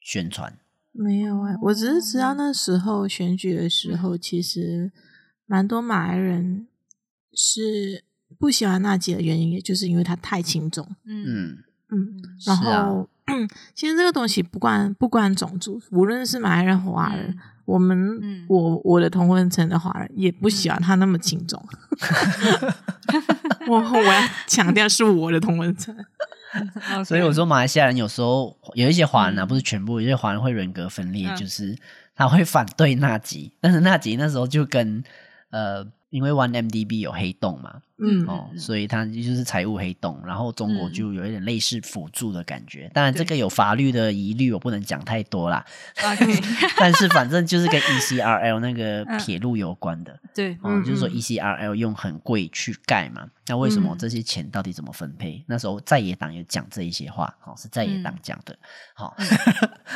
宣传。没有哎、欸，我只是知道那时候选举的时候，其实蛮多马来人是不喜欢纳吉的原因，也就是因为他太轻重。嗯。嗯，然后、啊、其实这个东西不关不关种族，无论是马来人和华人，嗯、我们、嗯、我我的同温层的华人也不喜欢他那么轻重。[LAUGHS] 我我要强调是我的同温层。[LAUGHS] 所以我说，马来西亚人有时候有一些华人啊，不是全部，有些华人会人格分裂，就是他会反对纳吉，但是纳吉那时候就跟呃。因为 OneMDB 有黑洞嘛，嗯，哦，所以它就是财务黑洞，然后中国就有一点类似辅助的感觉。当然，这个有法律的疑虑，我不能讲太多啦。[LAUGHS] 但是反正就是跟 ECRL 那个铁路有关的，对，哦，就是说 ECRL 用很贵去盖嘛，那为什么这些钱到底怎么分配？那时候在野党有讲这一些话，哦，是在野党讲的，好，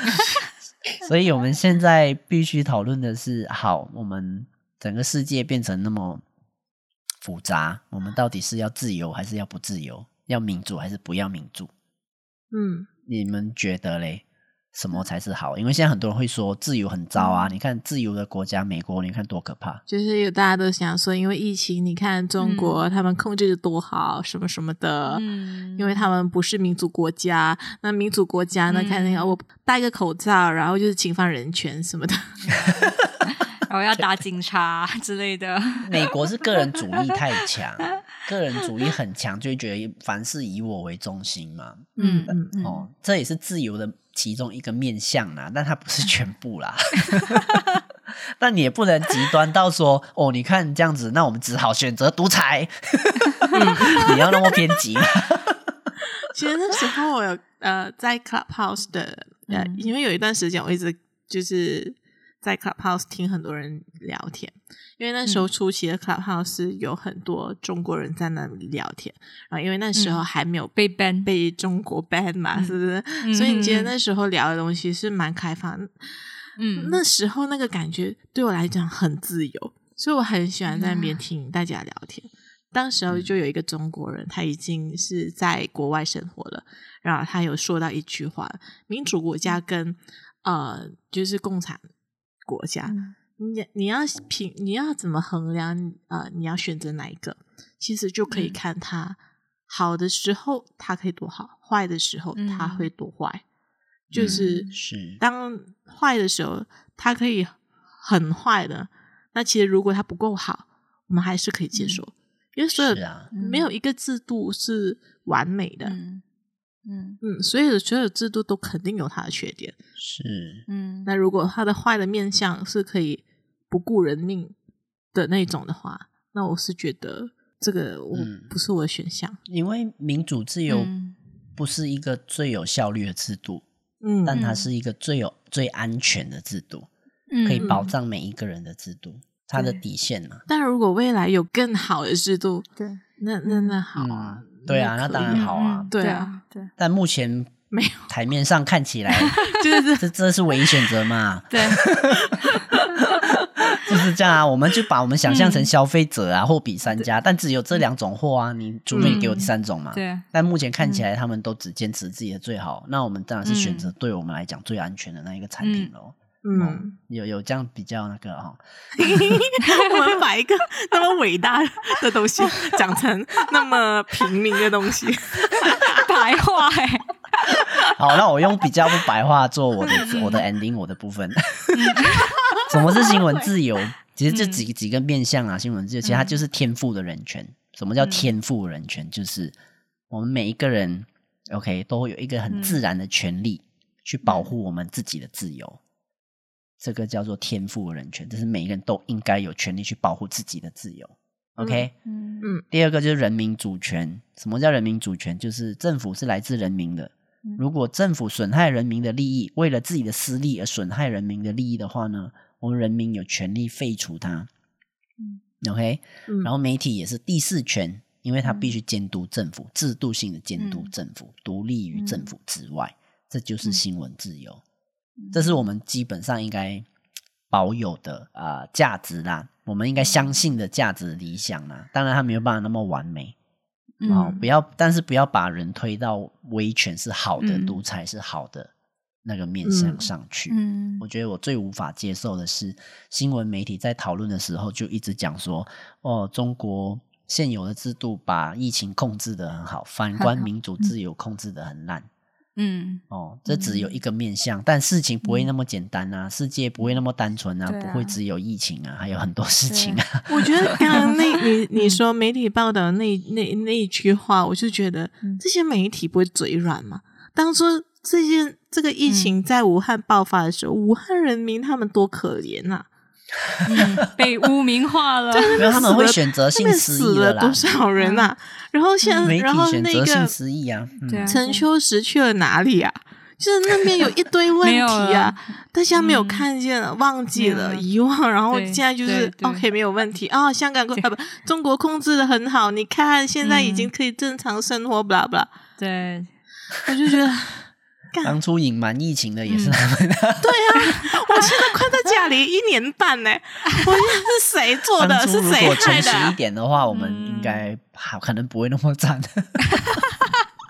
[LAUGHS] 所以我们现在必须讨论的是，好，我们。整个世界变成那么复杂，我们到底是要自由还是要不自由？要民主还是不要民主？嗯，你们觉得嘞？什么才是好？因为现在很多人会说自由很糟啊！嗯、你看自由的国家，美国，你看多可怕。就是有大家都想说，因为疫情，你看中国、嗯、他们控制的多好，什么什么的。嗯，因为他们不是民主国家，那民主国家呢？看那个，我戴个口罩，然后就是侵犯人权什么的。[LAUGHS] 我要打警察之类的。美国是个人主义太强，个人主义很强，就会觉得凡事以我为中心嘛。嗯嗯嗯。哦，这也是自由的其中一个面向啦，但它不是全部啦。[LAUGHS] 但你也不能极端到说，哦，你看这样子，那我们只好选择独裁。[LAUGHS] 你要那么偏激吗？[LAUGHS] 其实那时候我有呃在 Clubhouse 的呃，因为有一段时间我一直就是。在 Clubhouse 听很多人聊天，因为那时候初期的 Clubhouse 有很多中国人在那里聊天，然后因为那时候还没有被 ban 被中国 ban 嘛，是不是？嗯、所以你觉得那时候聊的东西是蛮开放。嗯，那时候那个感觉对我来讲很自由，所以我很喜欢在那边听大家聊天。嗯、当时候就有一个中国人，他已经是在国外生活了，然后他有说到一句话：民主国家跟呃，就是共产。国家，嗯、你你要评，你要怎么衡量啊、呃？你要选择哪一个？其实就可以看他好的时候，它可以多好；坏的时候，它会多坏。嗯、就是是当坏的时候，它可以很坏的。那其实如果它不够好，我们还是可以接受，嗯、因为所有、啊、没有一个制度是完美的。嗯。嗯嗯，所有的所有制度都肯定有它的缺点，是。嗯。那如果它的坏的面相是可以不顾人命的那种的话，那我是觉得这个我不是我的选项。嗯，因为民主自由不是一个最有效率的制度，嗯，但它是一个最有最安全的制度，嗯，可以保障每一个人的制度。它的底线嘛。但如果未来有更好的制度，对，那那那好啊，对啊，那当然好啊，对啊，对。但目前没有台面上看起来，[LAUGHS] 就是这这是唯一选择嘛？[LAUGHS] 对。[LAUGHS] 就是这样啊，我们就把我们想象成消费者啊，货比三家，但只有这两种货啊，你除非你给我第三种嘛。对。但目前看起来，他们都只坚持自己的最好，那我们当然是选择对我们来讲最安全的那一个产品喽。嗯，有有这样比较那个哈，[LAUGHS] 我们把一个 [LAUGHS] 那么伟大的东西 [LAUGHS] 讲成那么平民的东西，白话哎。好，那我用比较不白话做我的我的 ending 我的部分。什么是新闻自由？其实这几几个面向啊，新闻自由其实它就是天赋的人权。什么叫天赋人权？就是我们每一个人，OK，都会有一个很自然的权利去保护我们自己的自由。这个叫做天赋人权，这是每一个人都应该有权利去保护自己的自由。OK，嗯嗯。第二个就是人民主权。什么叫人民主权？就是政府是来自人民的。如果政府损害人民的利益，为了自己的私利而损害人民的利益的话呢，我们人民有权利废除它。嗯，OK，嗯，然后媒体也是第四权，因为它必须监督政府，制度性的监督政府，独立于政府之外，这就是新闻自由。这是我们基本上应该保有的啊、呃、价值啦，我们应该相信的价值理想啦。当然，它没有办法那么完美。哦，不要，但是不要把人推到威权是好的，独、嗯、裁是好的那个面向上去。嗯，我觉得我最无法接受的是，新闻媒体在讨论的时候就一直讲说，哦，中国现有的制度把疫情控制的很好，反观民主自由控制的很烂。嗯，哦，这只有一个面向，嗯、但事情不会那么简单啊，嗯、世界不会那么单纯啊，啊不会只有疫情啊，还有很多事情啊。我觉得刚刚那你 [LAUGHS] 你说媒体报道那那那一句话，我就觉得这些媒体不会嘴软嘛？当初这些这个疫情在武汉爆发的时候，嗯、武汉人民他们多可怜啊。嗯、[LAUGHS] 被污名化了，因为他们会选择性失忆了。多少人啊？然后现在，然后那个失忆啊，嗯、陈秋实去了哪里啊？就是那边有一堆问题啊，大家没有看见了，忘记了，遗忘。然后现在就是 OK，没有问题啊、哦。香港控啊不，中国控制的很好，你看现在已经可以正常生活，不啦不啦。对，我就觉得。当初隐瞒疫情的也是他们。对啊，我现在困在家里一年半呢。[LAUGHS] 我现在是谁做的？是谁害的？如果诚实一点的话，我们应该好，可能不会那么惨。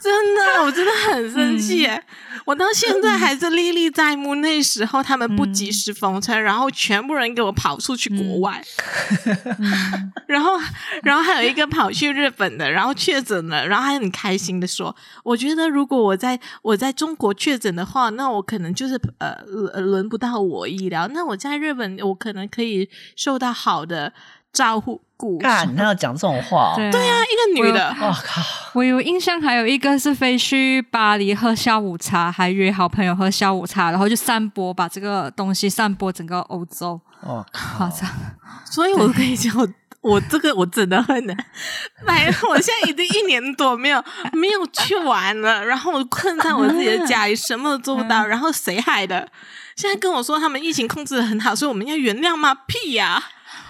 真的，我真的很生气哎！我到现在还是历历在目。那时候他们不及时封城，然后全部人给我跑出去国外，然后，然后还有一个跑去日本的，然后确诊了，然后还很开心的说：“我觉得如果我在我在中国确诊的话，那我可能就是呃轮不到我医疗，那我在日本我可能可以受到好的照顾。”干，他要讲这种话？对啊，一个女的，我靠！我有印象，还有一个是飞去巴黎喝下午茶，还约好朋友喝下午茶，然后就散播，把这个东西散播整个欧洲。哦，夸张！所以我跟你讲，我这个我真的很难。来，我现在已经一年多没有没有去玩了，然后我困在我自己的家里，什么都做不到。然后谁害的？现在跟我说他们疫情控制的很好，所以我们要原谅吗？屁呀！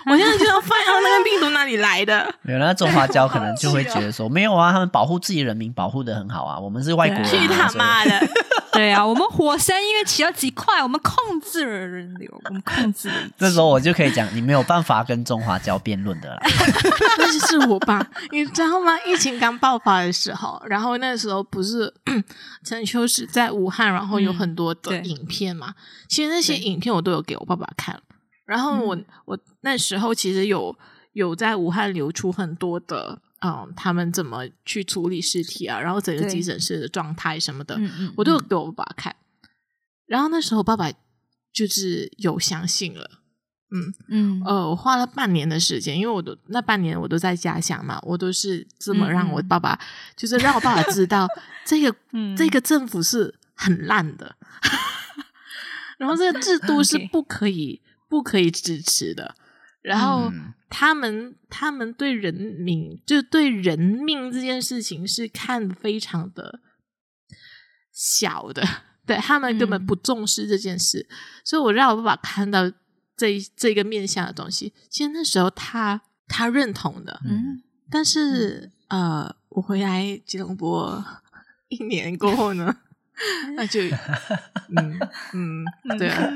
[LAUGHS] 我现在就要发现那个病毒哪里来的？[LAUGHS] 没有，那中华胶可能就会觉得说，没有啊，他们保护自己人民保护的很好啊，我们是外国人，去他妈的！[LAUGHS] 对啊，我们火山因为起了几块，我们控制了人流，我们控制了。这时候我就可以讲，你没有办法跟中华胶辩论的啦。那就是我吧，你知道吗？疫情刚爆发的时候，然后那时候不是 [CLEARS THROAT] 陈秋实在武汉，然后有很多的影片嘛。其实那些影片我都有给我爸爸看。然后我、嗯、我那时候其实有有在武汉流出很多的，嗯，他们怎么去处理尸体啊，然后整个急诊室的状态什么的，我都有给我爸爸看。然后那时候爸爸就是有相信了，嗯嗯，呃，我花了半年的时间，因为我都那半年我都在家乡嘛，我都是这么让我爸爸，嗯、就是让我爸爸知道 [LAUGHS] 这个、嗯、这个政府是很烂的，[LAUGHS] 然后这个制度是不可以。不可以支持的。然后他们、嗯、他们对人民就对人命这件事情是看得非常的小的，对他们根本不重视这件事。嗯、所以我让我爸爸看到这这这个面向的东西，其实那时候他他认同的，嗯，但是、嗯、呃，我回来吉隆坡一年过后呢，[LAUGHS] 那就 [LAUGHS] 嗯嗯，对啊，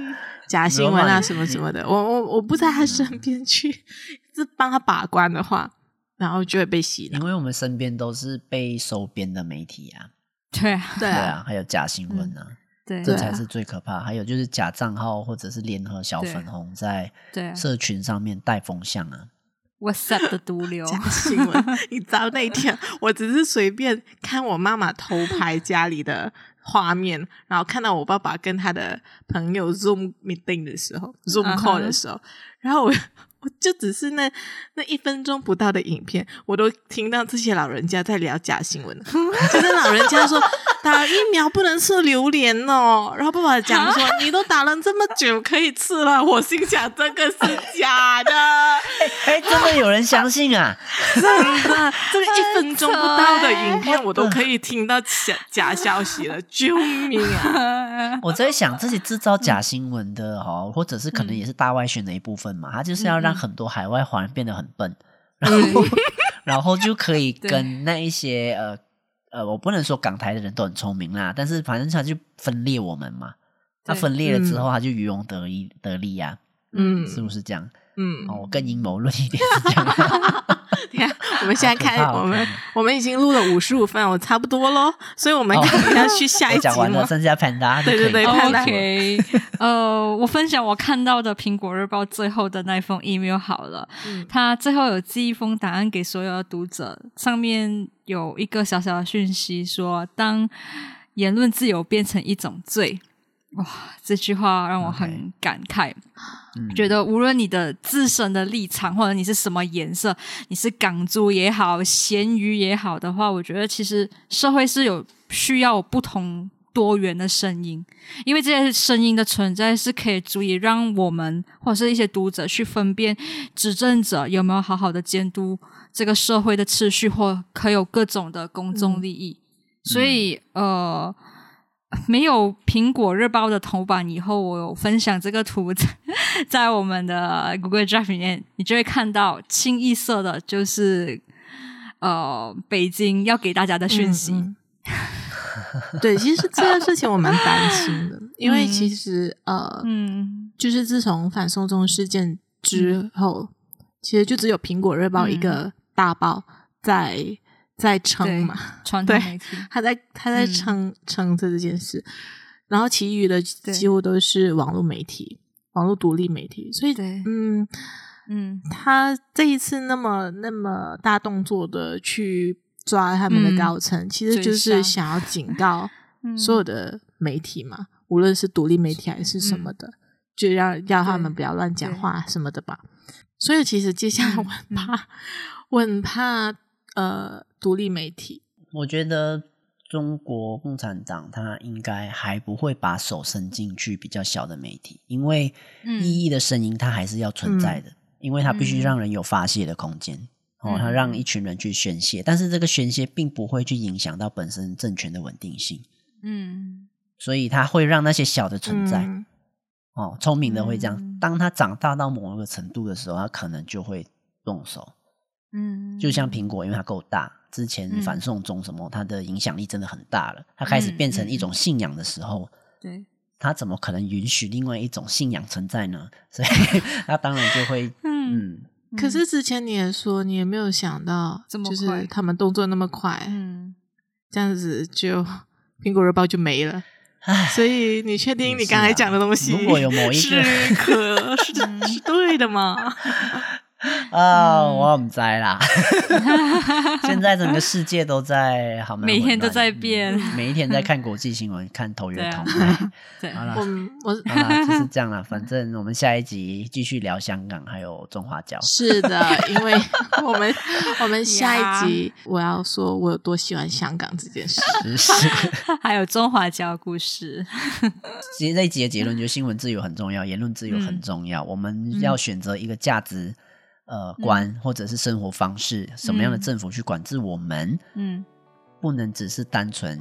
假新闻啊什么什么的，我我我不在他身边去，是帮他把关的话，然后就会被洗脑，因为我们身边都是被收编的媒体啊，[LAUGHS] 对啊，对啊，还有假新闻啊。嗯对，这才是最可怕。还有就是假账号或者是联合小粉红在社群上面带风向啊。WhatsApp 的毒瘤假新闻，你知道那天我只是随便看我妈妈偷拍家里的画面，然后看到我爸爸跟他的朋友 Zoom meeting 的时候，Zoom call 的时候，uh -huh. 然后我 [LAUGHS] 我。就只是那那一分钟不到的影片，我都听到这些老人家在聊假新闻。[LAUGHS] 就是老人家说打疫苗不能吃榴莲哦，然后爸爸讲说你都打了这么久可以吃了，我心想这个是假的。哎、欸，真的有人相信啊？真的，这个一分钟不到的影片，我都可以听到假假消息了，救命啊！[LAUGHS] 我在想，这些制造假新闻的哈，或者是可能也是大外宣的一部分嘛，他就是要让。很多海外华人变得很笨，然后然后就可以 [LAUGHS] 跟那一些呃呃，我不能说港台的人都很聪明啦，但是反正他就分裂我们嘛。他分裂了之后，他就渔翁得利得利呀，嗯，是不是这样？嗯，哦，我更阴谋论一点是这样。[LAUGHS] 你看，我们现在看，[LAUGHS] 我们我们已经录了五十五分，我差不多喽，所以我们可能要去下一集讲完了，剩下 Panda。对对对，OK。呃，我分享我看到的《苹果日报》最后的那封 email 好了，嗯，他最后有寄一封答案给所有的读者，上面有一个小小的讯息说：当言论自由变成一种罪。哇，这句话让我很感慨。觉得无论你的自身的立场，或者你是什么颜色，你是港猪也好，咸鱼也好的话，我觉得其实社会是有需要不同多元的声音，因为这些声音的存在是可以足以让我们或者是一些读者去分辨执政者有没有好好的监督这个社会的秩序，或可有各种的公众利益。嗯、所以，呃。没有苹果日报的头版以后，我有分享这个图在 [LAUGHS] 在我们的 Google Drive 里面，你就会看到清一色的，就是呃北京要给大家的讯息。嗯嗯、[LAUGHS] 对，其实这件事情我蛮担心的，因为其实呃，嗯，就是自从反送中事件之后，嗯、其实就只有苹果日报一个大报在。在撑嘛，传统媒体，他在他在撑撑着这件事，然后其余的几乎都是网络媒体，网络独立媒体。所以，嗯嗯，他这一次那么那么大动作的去抓他们的高层，[LAUGHS] 嗯，其实就是想要警告所有的媒体嘛，嗯，无论是独立媒体还是什么的，嗯，就要要他们不要乱讲话什么的吧。所以，其实接下来我很怕，嗯，我很怕。呃，独立媒体，我觉得中国共产党他应该还不会把手伸进去比较小的媒体，因为异议的声音它还是要存在的，嗯、因为它必须让人有发泄的空间，嗯、哦，他让一群人去宣泄，但是这个宣泄并不会去影响到本身政权的稳定性，嗯，所以他会让那些小的存在，嗯、哦，聪明的会这样，当他长大到某一个程度的时候，他可能就会动手。嗯，就像苹果，因为它够大，之前反送中什么，它的影响力真的很大了。它开始变成一种信仰的时候，对，它怎么可能允许另外一种信仰存在呢？[LAUGHS] 所以 [LAUGHS] 它当然就会，嗯。可是之前你也说，你也没有想到，就是他们动作那么快，嗯，这样子就 [LAUGHS] 苹果日报就没了。所以你确定你刚才讲的东西，如果有某一个是可是是对的吗？[LAUGHS] 啊、我不在啦。[LAUGHS] 现在整个世界都在好，每天都在变，[LAUGHS] 每一天在看国际新闻，看头条头条。对，好了，我我好了，就是这样了。反正我们下一集继续聊香港，还有中华教。是的，因为我们我们下一集我要说我有多喜欢香港这件事，还有中华教故事。其实这一集的结论就是新闻自由很重要，言论自由很重要。嗯、我们要选择一个价值。呃，观或者是生活方式，嗯，什么样的政府去管制我们？嗯，不能只是单纯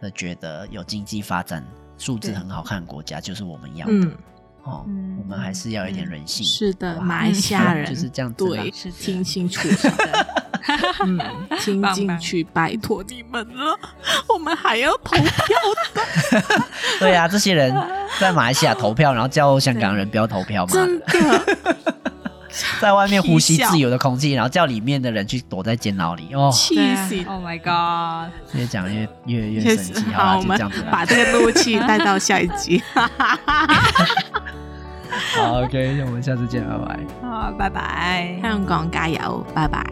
的觉得有经济发展、数字很好看的国家就是我们要的。嗯，哦，我们还是要有一点人性。是的，马来西亚 [LAUGHS] 人就是这样子。对，听清楚的。[LAUGHS] [LAUGHS] 嗯，听进去，拜托你们了，我们还要投票的。对啊，这些人在马来西亚投票，然后叫香港人不要投票吗？真的。[LAUGHS] 在外面呼吸自由的空气，然后叫里面的人去躲在监牢里哦，气死！Oh my god！越讲越越越神奇，好，好就这样子，[LAUGHS] 把这个怒气带到下一集。[LAUGHS] 好，OK，我们下次见，拜拜。好，拜拜，香港加油，拜拜。